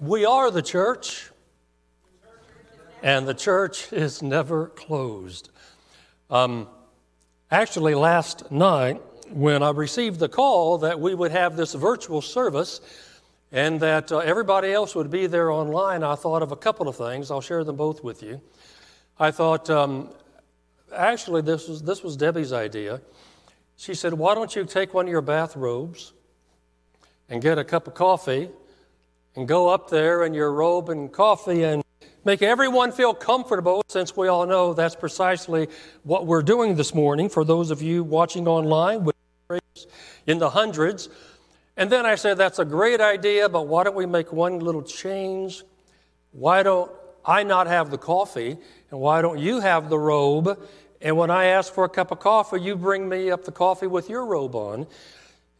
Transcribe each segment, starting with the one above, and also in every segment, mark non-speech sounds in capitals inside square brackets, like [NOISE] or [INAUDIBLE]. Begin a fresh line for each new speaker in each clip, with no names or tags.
We are the church, and the church is never closed. Um, actually, last night, when I received the call that we would have this virtual service and that uh, everybody else would be there online, I thought of a couple of things. I'll share them both with you. I thought, um, actually, this was, this was Debbie's idea. She said, Why don't you take one of your bathrobes and get a cup of coffee and go up there in your robe and coffee and make everyone feel comfortable, since we all know that's precisely what we're doing this morning for those of you watching online with in the hundreds. And then I said, That's a great idea, but why don't we make one little change? Why don't I not have the coffee? And why don't you have the robe? And when I ask for a cup of coffee, you bring me up the coffee with your robe on.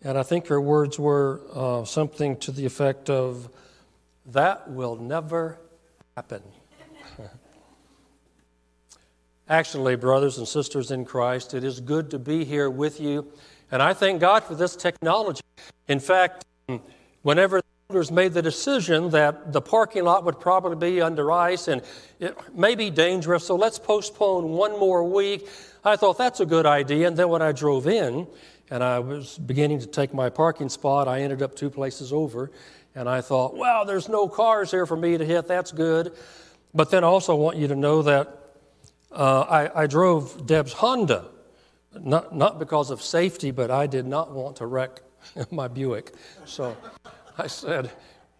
And I think her words were uh, something to the effect of, That will never happen. [LAUGHS] Actually, brothers and sisters in Christ, it is good to be here with you. And I thank God for this technology. In fact, um, whenever the elders made the decision that the parking lot would probably be under ice and it may be dangerous, so let's postpone one more week, I thought that's a good idea. And then when I drove in and I was beginning to take my parking spot, I ended up two places over. And I thought, wow, there's no cars here for me to hit. That's good. But then I also want you to know that uh, I, I drove Deb's Honda, not, not because of safety, but I did not want to wreck [LAUGHS] my Buick. So [LAUGHS] I said,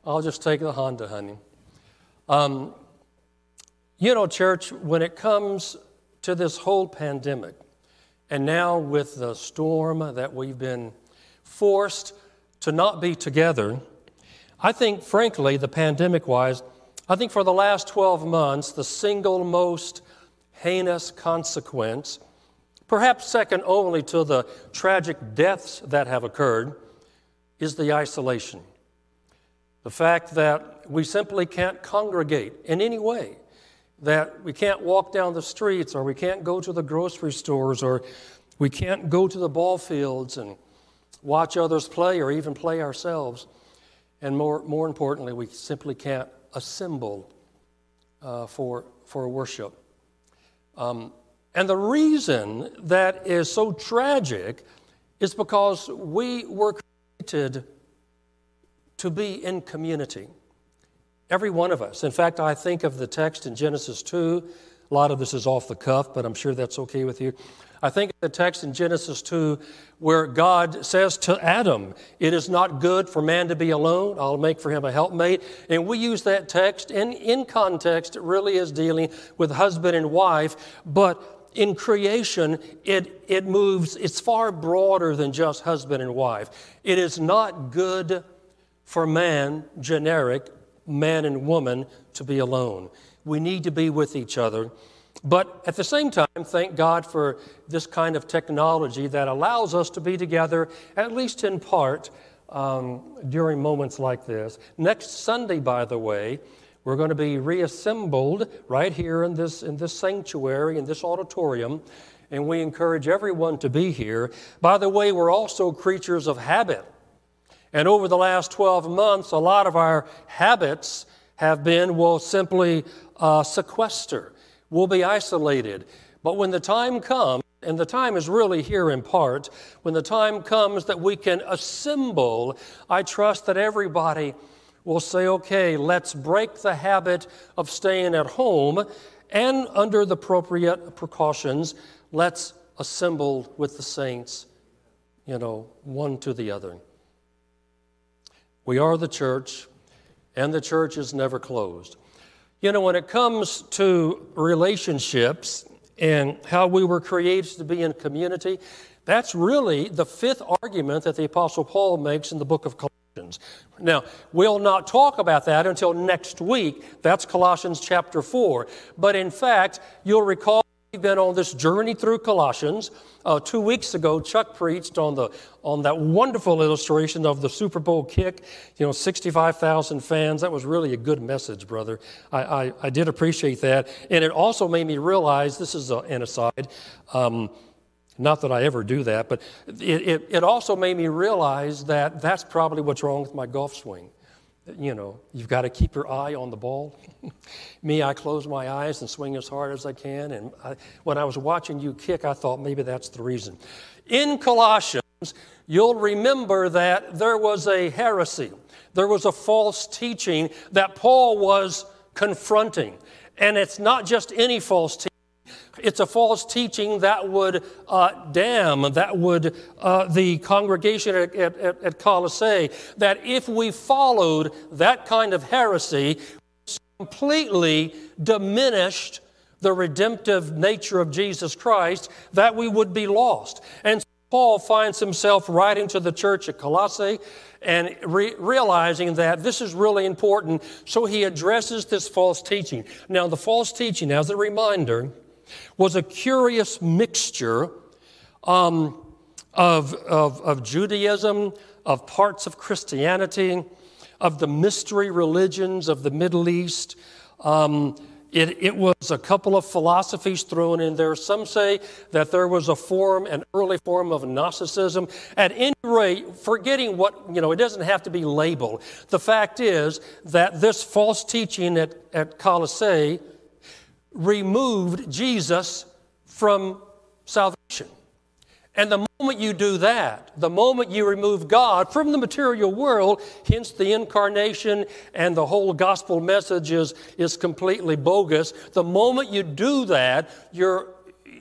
I'll just take the Honda, honey. Um, you know, church, when it comes to this whole pandemic, and now with the storm that we've been forced to not be together, I think, frankly, the pandemic wise, I think for the last 12 months, the single most heinous consequence, perhaps second only to the tragic deaths that have occurred, is the isolation. The fact that we simply can't congregate in any way, that we can't walk down the streets, or we can't go to the grocery stores, or we can't go to the ball fields and watch others play, or even play ourselves. And more, more importantly, we simply can't assemble uh, for, for worship. Um, and the reason that is so tragic is because we were created to be in community. Every one of us. In fact, I think of the text in Genesis 2. A lot of this is off the cuff, but I'm sure that's okay with you. I think the text in Genesis 2 where God says to Adam, It is not good for man to be alone. I'll make for him a helpmate. And we use that text, and in context, it really is dealing with husband and wife, but in creation, it, it moves, it's far broader than just husband and wife. It is not good for man, generic, man and woman, to be alone. We need to be with each other. But at the same time, thank God for this kind of technology that allows us to be together, at least in part, um, during moments like this. Next Sunday, by the way, we're going to be reassembled right here in this, in this sanctuary, in this auditorium, and we encourage everyone to be here. By the way, we're also creatures of habit. And over the last 12 months, a lot of our habits have been, well, simply uh, sequester will be isolated. But when the time comes, and the time is really here in part, when the time comes that we can assemble, I trust that everybody will say, okay, let's break the habit of staying at home and under the appropriate precautions, let's assemble with the saints, you know, one to the other. We are the church, and the church is never closed. You know, when it comes to relationships and how we were created to be in community, that's really the fifth argument that the Apostle Paul makes in the book of Colossians. Now, we'll not talk about that until next week. That's Colossians chapter 4. But in fact, you'll recall We've been on this journey through Colossians. Uh, two weeks ago, Chuck preached on, the, on that wonderful illustration of the Super Bowl kick. You know, 65,000 fans. That was really a good message, brother. I, I, I, did appreciate that. And it also made me realize this is a, an aside. Um, not that I ever do that, but it, it, it also made me realize that that's probably what's wrong with my golf swing. You know, you've got to keep your eye on the ball. [LAUGHS] Me, I close my eyes and swing as hard as I can. And I, when I was watching you kick, I thought maybe that's the reason. In Colossians, you'll remember that there was a heresy, there was a false teaching that Paul was confronting. And it's not just any false teaching. It's a false teaching that would uh, damn, that would, uh, the congregation at, at, at Colossae, that if we followed that kind of heresy, completely diminished the redemptive nature of Jesus Christ, that we would be lost. And Paul finds himself writing to the church at Colossae and re- realizing that this is really important, so he addresses this false teaching. Now, the false teaching, as a reminder, was a curious mixture um, of, of, of Judaism, of parts of Christianity, of the mystery religions of the Middle East. Um, it, it, was a couple of philosophies thrown in there. Some say that there was a form, an early form of Gnosticism. At any rate, forgetting what, you know, it doesn't have to be labeled. The fact is that this false teaching at, at Colossae removed Jesus from salvation. And the moment you do that, the moment you remove God from the material world, hence the incarnation and the whole gospel message is, is completely bogus, the moment you do that, you're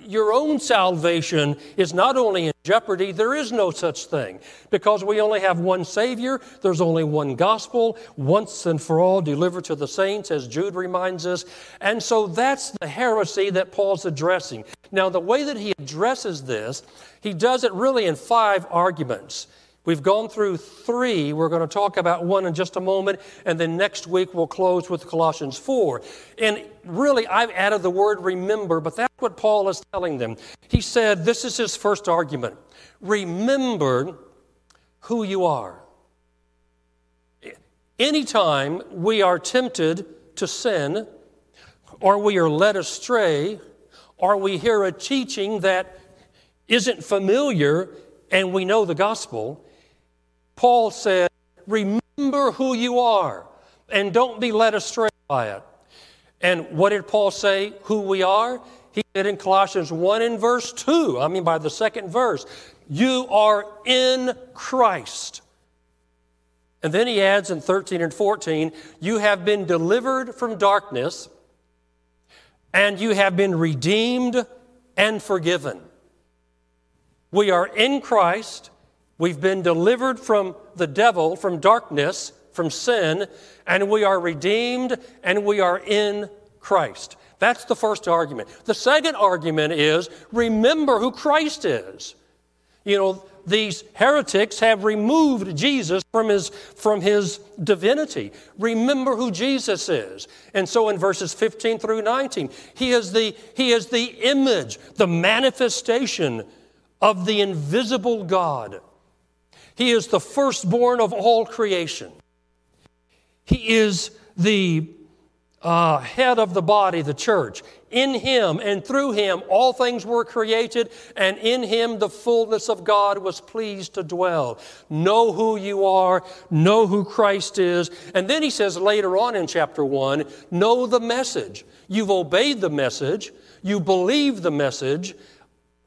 your own salvation is not only in jeopardy, there is no such thing. Because we only have one Savior, there's only one gospel, once and for all delivered to the saints, as Jude reminds us. And so that's the heresy that Paul's addressing. Now, the way that he addresses this, he does it really in five arguments. We've gone through three. We're going to talk about one in just a moment, and then next week we'll close with Colossians 4. And really, I've added the word remember, but that's what Paul is telling them. He said, This is his first argument remember who you are. Anytime we are tempted to sin, or we are led astray, or we hear a teaching that isn't familiar and we know the gospel, Paul said, Remember who you are and don't be led astray by it. And what did Paul say, who we are? He said in Colossians 1 in verse 2, I mean by the second verse, you are in Christ. And then he adds in 13 and 14, you have been delivered from darkness and you have been redeemed and forgiven. We are in Christ We've been delivered from the devil, from darkness, from sin, and we are redeemed and we are in Christ. That's the first argument. The second argument is remember who Christ is. You know, these heretics have removed Jesus from his, from his divinity. Remember who Jesus is. And so in verses 15 through 19, he is the, he is the image, the manifestation of the invisible God. He is the firstborn of all creation. He is the uh, head of the body, the church. In him and through him all things were created, and in him the fullness of God was pleased to dwell. Know who you are, know who Christ is. And then he says later on in chapter 1 know the message. You've obeyed the message, you believe the message,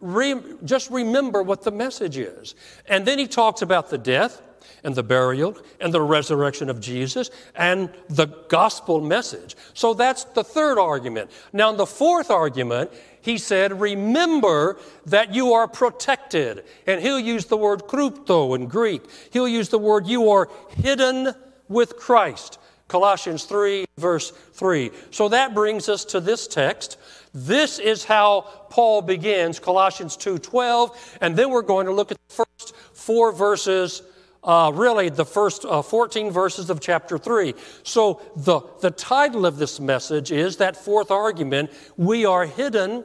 Re- just remember what the message is. And then he talks about the death and the burial and the resurrection of Jesus and the gospel message. So that's the third argument. Now, the fourth argument, he said, remember that you are protected. And he'll use the word krypto in Greek. He'll use the word you are hidden with Christ. Colossians 3, verse 3. So that brings us to this text. This is how Paul begins Colossians 2:12, and then we're going to look at the first four verses, uh, really the first uh, 14 verses of chapter 3. So the, the title of this message is that fourth argument, we are hidden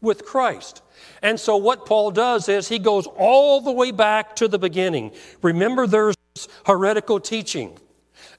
with Christ. And so what Paul does is he goes all the way back to the beginning. Remember there's heretical teaching.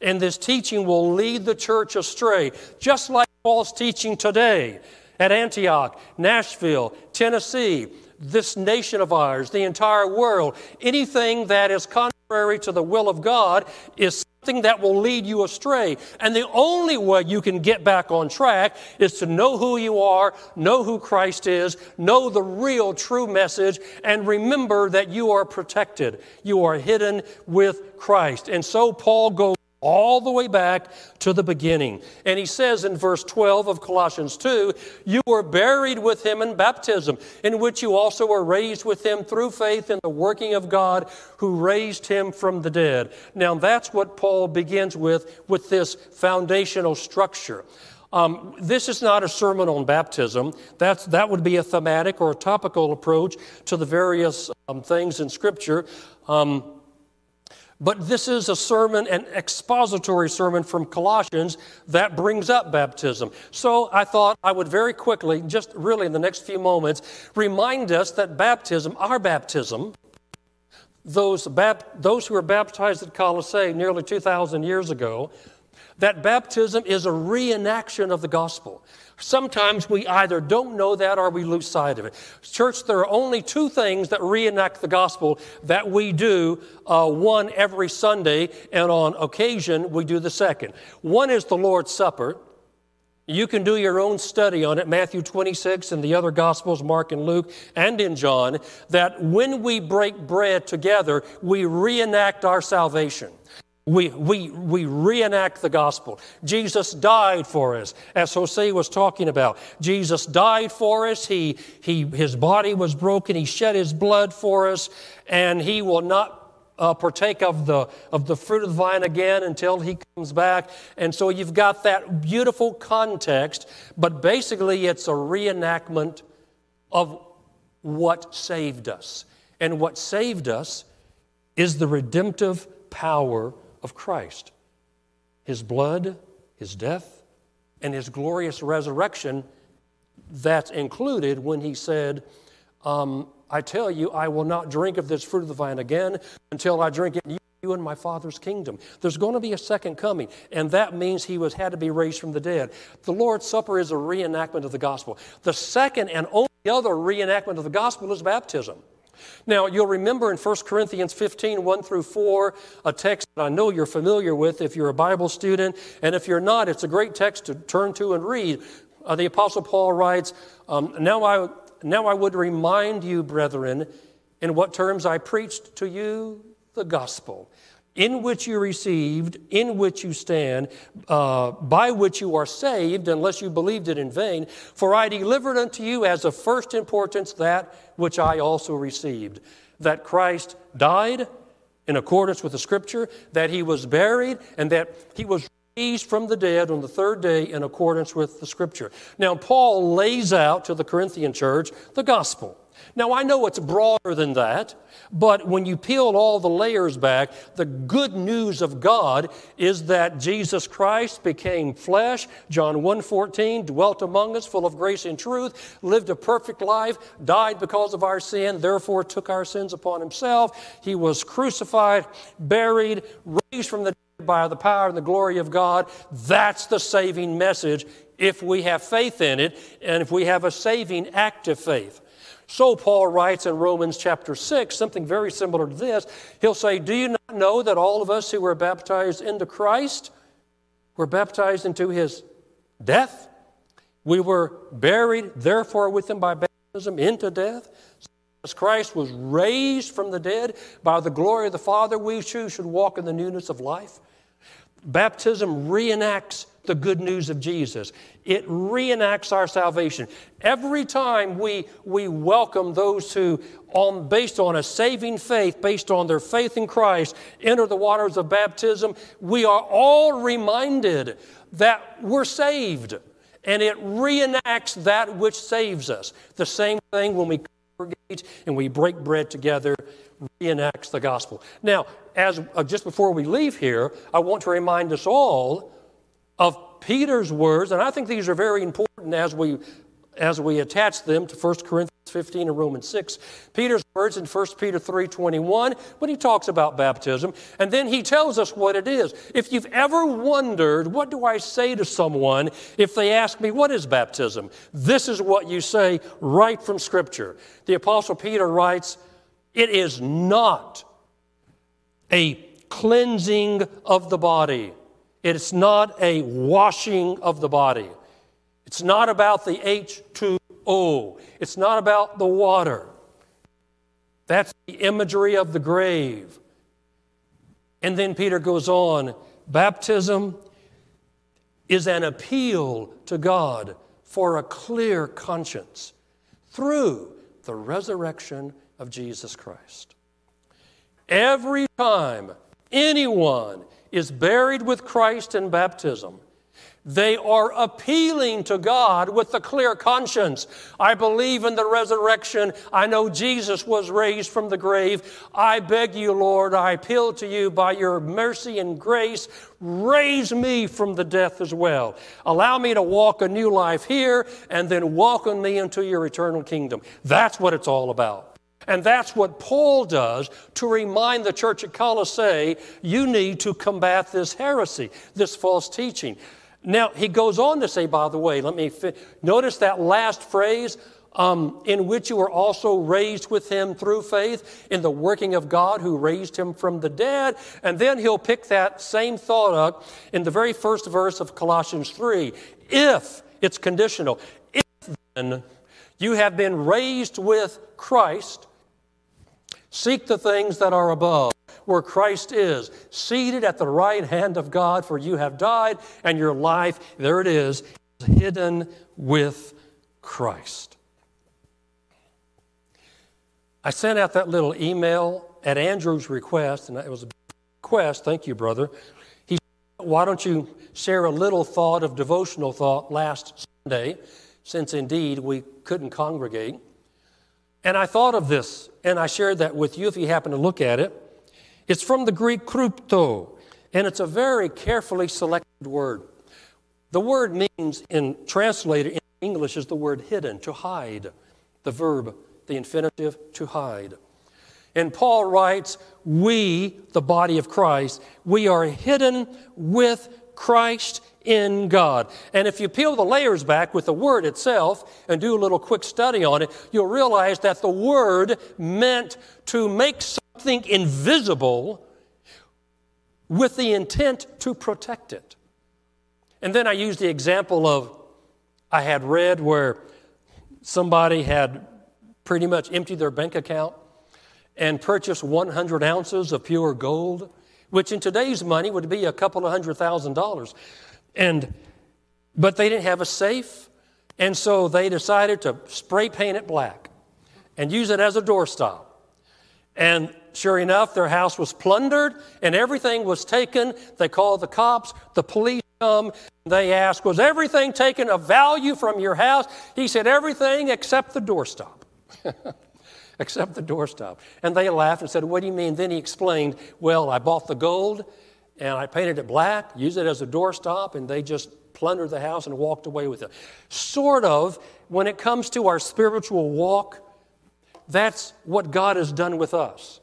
And this teaching will lead the church astray, just like Paul's teaching today at Antioch, Nashville, Tennessee, this nation of ours, the entire world. Anything that is contrary to the will of God is something that will lead you astray. And the only way you can get back on track is to know who you are, know who Christ is, know the real true message, and remember that you are protected. You are hidden with Christ. And so Paul goes all the way back to the beginning. And he says in verse 12 of Colossians 2 You were buried with him in baptism, in which you also were raised with him through faith in the working of God who raised him from the dead. Now, that's what Paul begins with, with this foundational structure. Um, this is not a sermon on baptism. That's, that would be a thematic or a topical approach to the various um, things in Scripture. Um, but this is a sermon, an expository sermon from Colossians that brings up baptism. So I thought I would very quickly, just really in the next few moments, remind us that baptism, our baptism, those, bap- those who were baptized at Colossae nearly 2,000 years ago, that baptism is a reenaction of the gospel. Sometimes we either don't know that or we lose sight of it. Church, there are only two things that reenact the gospel that we do, uh, one every Sunday, and on occasion we do the second. One is the Lord's Supper. You can do your own study on it, Matthew 26 and the other Gospels, Mark and Luke, and in John, that when we break bread together, we reenact our salvation. We, we, we reenact the gospel. Jesus died for us, as Jose was talking about. Jesus died for us. He, he, his body was broken. He shed his blood for us, and he will not uh, partake of the, of the fruit of the vine again until he comes back. And so you've got that beautiful context, but basically it's a reenactment of what saved us. And what saved us is the redemptive power of Christ. His blood, his death, and his glorious resurrection, that's included when he said, um, I tell you, I will not drink of this fruit of the vine again until I drink it in you in my Father's kingdom. There's going to be a second coming, and that means he was had to be raised from the dead. The Lord's Supper is a reenactment of the gospel. The second and only other reenactment of the gospel is baptism. Now, you'll remember in 1 Corinthians 15, 1 through 4, a text that I know you're familiar with if you're a Bible student. And if you're not, it's a great text to turn to and read. Uh, the Apostle Paul writes, um, now, I, now I would remind you, brethren, in what terms I preached to you the gospel in which you received, in which you stand, uh, by which you are saved, unless you believed it in vain. For I delivered unto you as of first importance that which I also received that Christ died in accordance with the Scripture, that he was buried, and that he was raised from the dead on the third day in accordance with the Scripture. Now, Paul lays out to the Corinthian church the gospel. Now, I know it's broader than that, but when you peel all the layers back, the good news of God is that Jesus Christ became flesh, John 1:14, dwelt among us, full of grace and truth, lived a perfect life, died because of our sin, therefore took our sins upon himself. He was crucified, buried, raised from the dead by the power and the glory of God. That's the saving message if we have faith in it and if we have a saving active faith. So Paul writes in Romans chapter 6 something very similar to this. He'll say, Do you not know that all of us who were baptized into Christ were baptized into his death? We were buried, therefore, with him by baptism into death. As Christ was raised from the dead by the glory of the Father, we too should walk in the newness of life. Baptism reenacts the good news of Jesus. It reenacts our salvation. Every time we, we welcome those who, on, based on a saving faith, based on their faith in Christ, enter the waters of baptism, we are all reminded that we're saved. And it reenacts that which saves us. The same thing when we congregate and we break bread together reenacts the gospel. Now, as uh, just before we leave here, I want to remind us all of Peter's words, and I think these are very important as we, as we attach them to 1 Corinthians 15 and Romans 6. Peter's words in 1 Peter 3.21 when he talks about baptism, and then he tells us what it is. If you've ever wondered, what do I say to someone if they ask me, what is baptism? This is what you say right from Scripture. The Apostle Peter writes, it is not a cleansing of the body. It's not a washing of the body. It's not about the H2O. It's not about the water. That's the imagery of the grave. And then Peter goes on baptism is an appeal to God for a clear conscience through the resurrection of Jesus Christ. Every time anyone is buried with Christ in baptism, they are appealing to God with a clear conscience. I believe in the resurrection. I know Jesus was raised from the grave. I beg you, Lord, I appeal to you by your mercy and grace. Raise me from the death as well. Allow me to walk a new life here and then welcome me into your eternal kingdom. That's what it's all about. And that's what Paul does to remind the church at Colossae you need to combat this heresy, this false teaching. Now, he goes on to say, by the way, let me fi- notice that last phrase, um, in which you were also raised with him through faith in the working of God who raised him from the dead. And then he'll pick that same thought up in the very first verse of Colossians 3. If, it's conditional, if then you have been raised with Christ, seek the things that are above where Christ is, seated at the right hand of God, for you have died, and your life, there it is, is hidden with Christ. I sent out that little email at Andrew's request, and it was a request. Thank you, brother. He said, Why don't you share a little thought of devotional thought last Sunday, since indeed we couldn't congregate? And I thought of this, and I shared that with you if you happen to look at it. It's from the Greek krypto, and it's a very carefully selected word. The word means, in translated in English, is the word hidden, to hide. The verb, the infinitive, to hide. And Paul writes, We, the body of Christ, we are hidden with Christ in God. And if you peel the layers back with the word itself and do a little quick study on it, you'll realize that the word meant to make something invisible with the intent to protect it. And then I used the example of I had read where somebody had pretty much emptied their bank account and purchased 100 ounces of pure gold, which in today's money would be a couple of hundred thousand dollars. And but they didn't have a safe, and so they decided to spray paint it black and use it as a doorstop. And sure enough, their house was plundered and everything was taken. They called the cops, the police come, they asked, Was everything taken of value from your house? He said, Everything except the doorstop. [LAUGHS] except the doorstop. And they laughed and said, What do you mean? Then he explained, Well, I bought the gold and I painted it black, used it as a doorstop, and they just plundered the house and walked away with it. Sort of, when it comes to our spiritual walk, that's what God has done with us.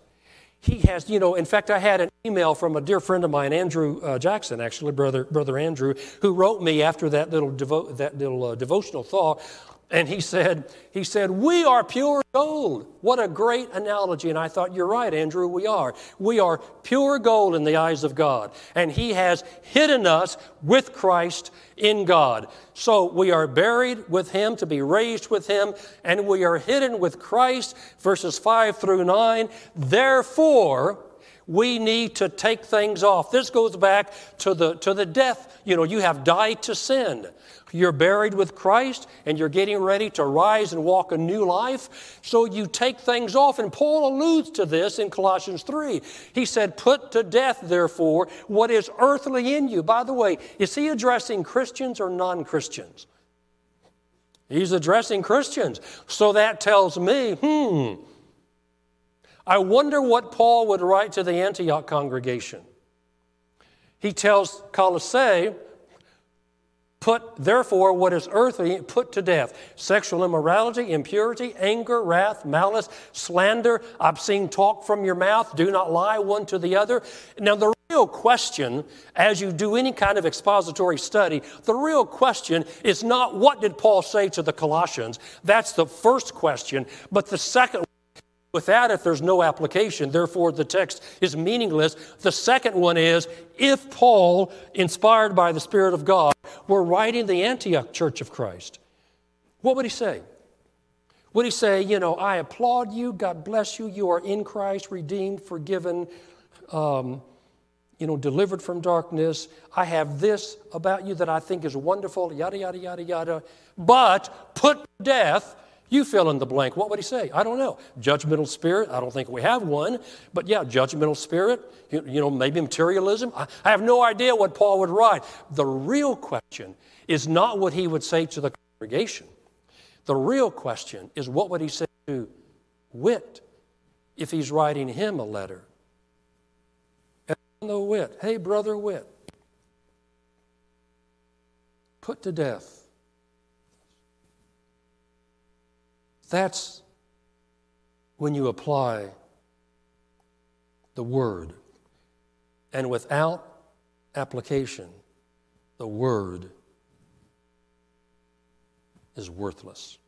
He has, you know, in fact, I had an email from a dear friend of mine, Andrew uh, Jackson, actually, brother, brother Andrew, who wrote me after that little, devo- that little uh, devotional thought and he said, he said, we are pure gold. What a great analogy. And I thought, you're right, Andrew, we are. We are pure gold in the eyes of God. And he has hidden us with Christ in God. So we are buried with him to be raised with him, and we are hidden with Christ, verses 5 through 9. Therefore, we need to take things off. This goes back to the, to the death. You know, you have died to sin. You're buried with Christ and you're getting ready to rise and walk a new life. So you take things off. And Paul alludes to this in Colossians 3. He said, Put to death, therefore, what is earthly in you. By the way, is he addressing Christians or non Christians? He's addressing Christians. So that tells me, hmm, I wonder what Paul would write to the Antioch congregation. He tells Colossae, Put, therefore, what is earthly, put to death sexual immorality, impurity, anger, wrath, malice, slander, obscene talk from your mouth. Do not lie one to the other. Now, the real question, as you do any kind of expository study, the real question is not what did Paul say to the Colossians? That's the first question. But the second Without it, there's no application. Therefore, the text is meaningless. The second one is if Paul, inspired by the Spirit of God, were writing the Antioch Church of Christ, what would he say? Would he say, you know, I applaud you, God bless you, you are in Christ, redeemed, forgiven, um, you know, delivered from darkness. I have this about you that I think is wonderful, yada, yada, yada, yada. But put death you fill in the blank. What would he say? I don't know. Judgmental spirit. I don't think we have one. But yeah, judgmental spirit. You, you know, maybe materialism. I, I have no idea what Paul would write. The real question is not what he would say to the congregation. The real question is what would he say to Whit if he's writing him a letter? And the Whit, hey, brother Whit, put to death That's when you apply the Word. And without application, the Word is worthless.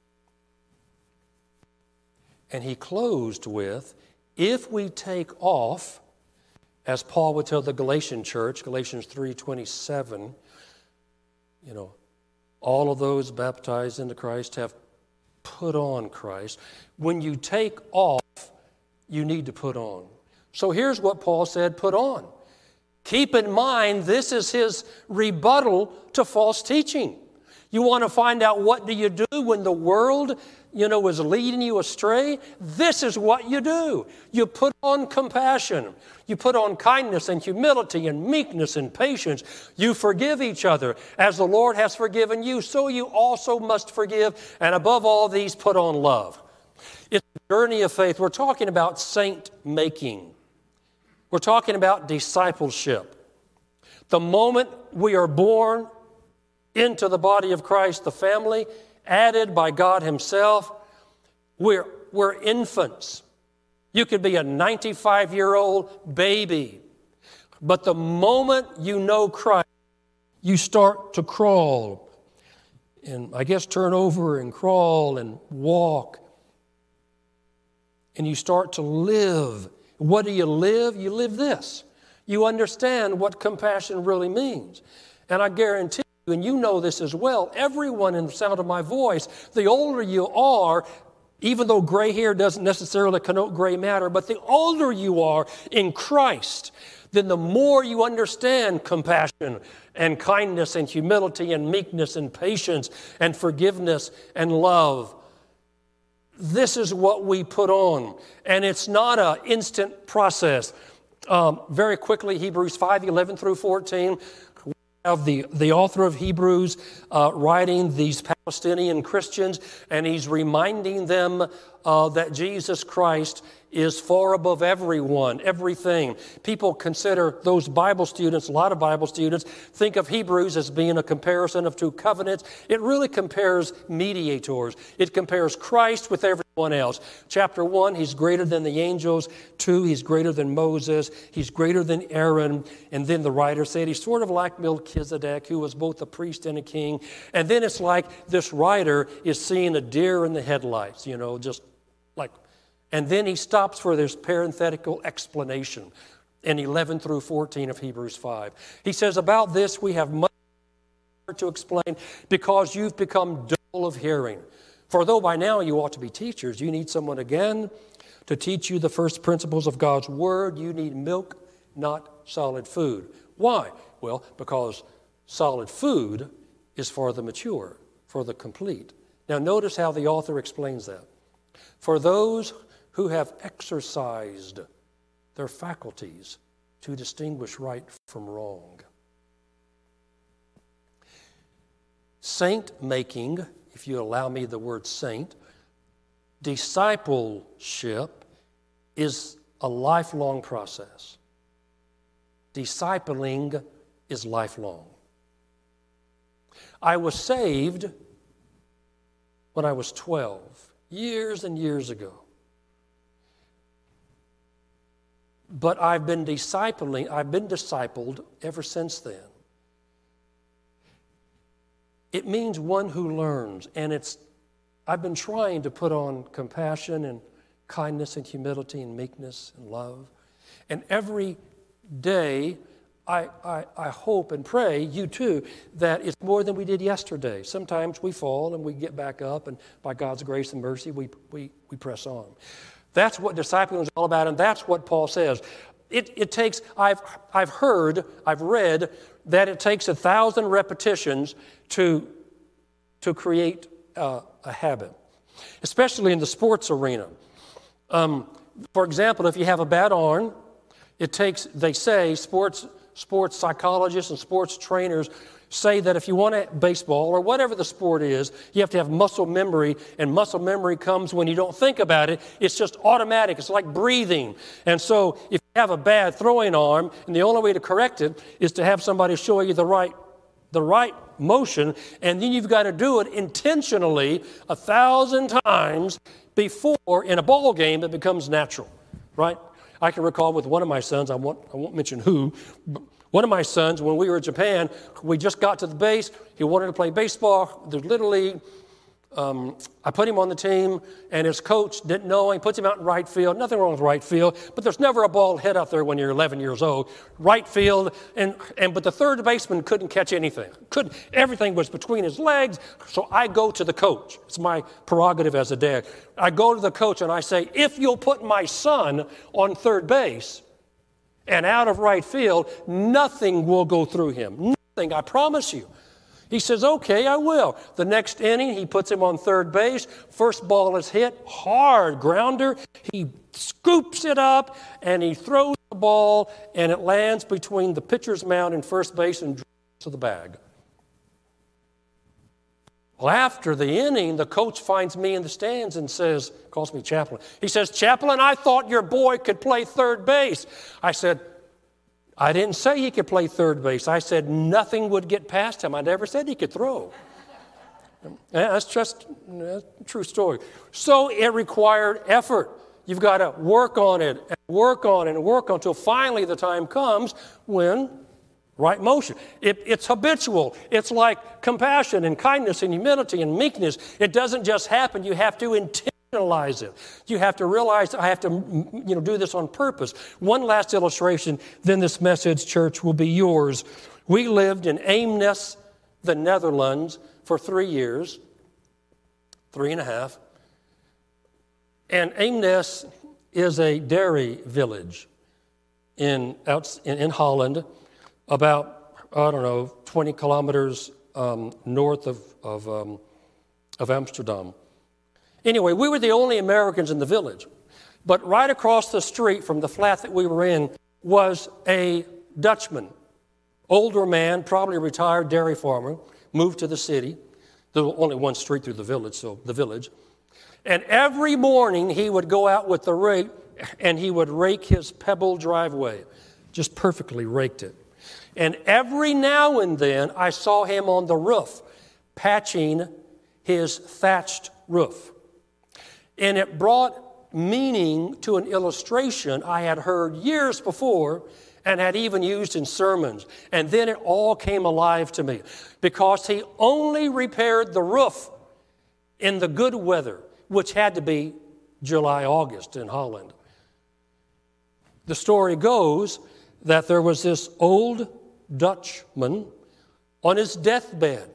And he closed with if we take off, as Paul would tell the Galatian church, Galatians 3:27, you know, all of those baptized into Christ have put on Christ. When you take off, you need to put on. So here's what Paul said put on. Keep in mind, this is his rebuttal to false teaching. You want to find out what do you do when the world you know, is leading you astray, this is what you do. You put on compassion. You put on kindness and humility and meekness and patience. You forgive each other. As the Lord has forgiven you, so you also must forgive. And above all these, put on love. It's a journey of faith. We're talking about saint making, we're talking about discipleship. The moment we are born into the body of Christ, the family, added by God Himself. We're, we're infants. You could be a 95 year old baby, but the moment you know Christ, you start to crawl. And I guess turn over and crawl and walk. And you start to live. What do you live? You live this. You understand what compassion really means. And I guarantee and you know this as well, everyone in the sound of my voice, the older you are, even though gray hair doesn't necessarily connote gray matter, but the older you are in Christ, then the more you understand compassion and kindness and humility and meekness and patience and forgiveness and love. This is what we put on, and it's not an instant process. Um, very quickly, Hebrews 5 11 through 14 have the, the author of Hebrews uh, writing these Palestinian Christians, and he's reminding them uh, that Jesus Christ is far above everyone, everything. People consider those Bible students, a lot of Bible students, think of Hebrews as being a comparison of two covenants. It really compares mediators, it compares Christ with everyone else. Chapter one, he's greater than the angels. Two, he's greater than Moses. He's greater than Aaron. And then the writer said he's sort of like Melchizedek, who was both a priest and a king. And then it's like this writer is seeing a deer in the headlights, you know, just like and then he stops for this parenthetical explanation in 11 through 14 of Hebrews 5. He says, About this we have much to explain because you've become dull of hearing. For though by now you ought to be teachers, you need someone again to teach you the first principles of God's Word. You need milk, not solid food. Why? Well, because solid food is for the mature, for the complete. Now, notice how the author explains that. For those who have exercised their faculties to distinguish right from wrong. Saint making, if you allow me the word saint, discipleship is a lifelong process. Discipling is lifelong. I was saved when I was 12, years and years ago. But I've been discipling, I've been discipled ever since then. It means one who learns, and it's I've been trying to put on compassion and kindness and humility and meekness and love. And every day, I, I, I, hope and pray, you too, that it's more than we did yesterday. Sometimes we fall and we get back up, and by God's grace and mercy, we, we, we press on. That's what discipling is all about, and that's what Paul says. It, it takes, I've, I've heard, I've read that it takes a thousand repetitions to, to create uh, a habit, especially in the sports arena. Um, for example, if you have a bad arm, it takes, they say, sports, sports psychologists and sports trainers say that if you want to baseball or whatever the sport is, you have to have muscle memory, and muscle memory comes when you don't think about it. It's just automatic. It's like breathing. And so if you have a bad throwing arm, and the only way to correct it is to have somebody show you the right the right motion, and then you've got to do it intentionally a thousand times before in a ball game it becomes natural, right? I can recall with one of my sons, I won't, I won't mention who, one of my sons, when we were in Japan, we just got to the base. He wanted to play baseball. There's Little League. Um, I put him on the team, and his coach didn't know. He puts him out in right field. Nothing wrong with right field, but there's never a ball hit out there when you're 11 years old. Right field, and, and but the third baseman couldn't catch anything. Couldn't. Everything was between his legs. So I go to the coach. It's my prerogative as a dad. I go to the coach and I say, if you'll put my son on third base and out of right field, nothing will go through him. Nothing. I promise you. He says, Okay, I will. The next inning, he puts him on third base. First ball is hit, hard grounder. He scoops it up and he throws the ball, and it lands between the pitcher's mound and first base and to the bag. Well, after the inning, the coach finds me in the stands and says, calls me Chaplain. He says, Chaplain, I thought your boy could play third base. I said, I didn't say he could play third base. I said nothing would get past him. I never said he could throw. That's just a true story. So it required effort. You've got to work on it and work on it and work on it until finally the time comes when right motion. It, it's habitual. It's like compassion and kindness and humility and meekness. It doesn't just happen. You have to internalize it. You have to realize that I have to you know, do this on purpose. One last illustration, then this message, church, will be yours. We lived in Eemnes, the Netherlands, for three years, three and a half. And Eemnes is a dairy village in, out, in, in Holland, about, I don't know, 20 kilometers um, north of, of, um, of Amsterdam. Anyway, we were the only Americans in the village. But right across the street from the flat that we were in was a Dutchman, older man, probably retired dairy farmer, moved to the city. There was only one street through the village, so the village. And every morning he would go out with the rake and he would rake his pebble driveway, just perfectly raked it. And every now and then I saw him on the roof patching his thatched roof. And it brought meaning to an illustration I had heard years before and had even used in sermons. And then it all came alive to me because he only repaired the roof in the good weather, which had to be July, August in Holland. The story goes that there was this old Dutchman on his deathbed,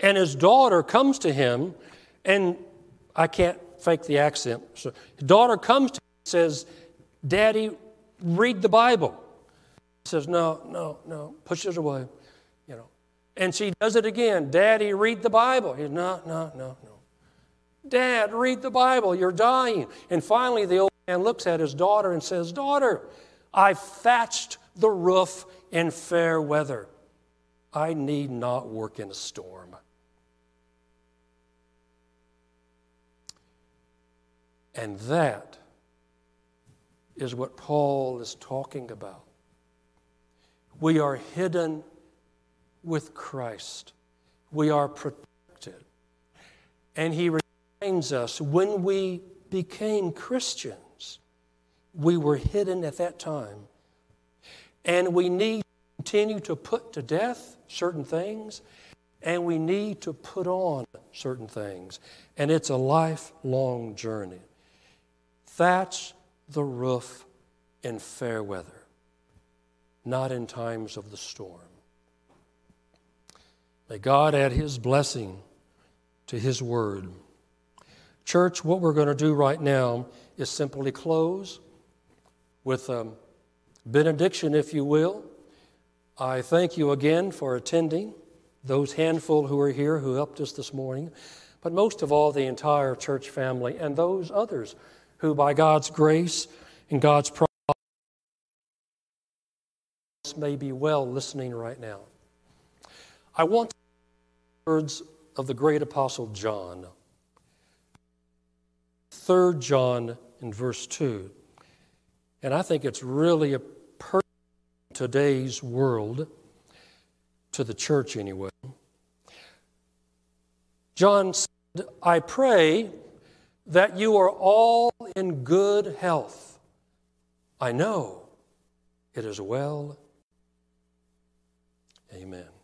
and his daughter comes to him, and I can't fake the accent. So his daughter comes to him and says, Daddy, read the Bible. He says, No, no, no, pushes away, you know. And she does it again. Daddy, read the Bible. He says, No, no, no, no. Dad, read the Bible. You're dying. And finally, the old man looks at his daughter and says, Daughter, I thatched the roof in fair weather. I need not work in a storm. And that is what Paul is talking about. We are hidden with Christ, we are protected. And he reminds us when we became Christians, we were hidden at that time. And we need to continue to put to death certain things, and we need to put on certain things. And it's a lifelong journey. That's the roof in fair weather, not in times of the storm. May God add His blessing to His word. Church, what we're going to do right now is simply close with a benediction, if you will. I thank you again for attending, those handful who are here who helped us this morning, but most of all, the entire church family and those others who, by God's grace and God's providence, may be well listening right now. I want words of the great apostle John. 3 John in verse 2. And I think it's really a today's world, to the church anyway. John said, I pray that you are all in good health. I know it is well. Amen.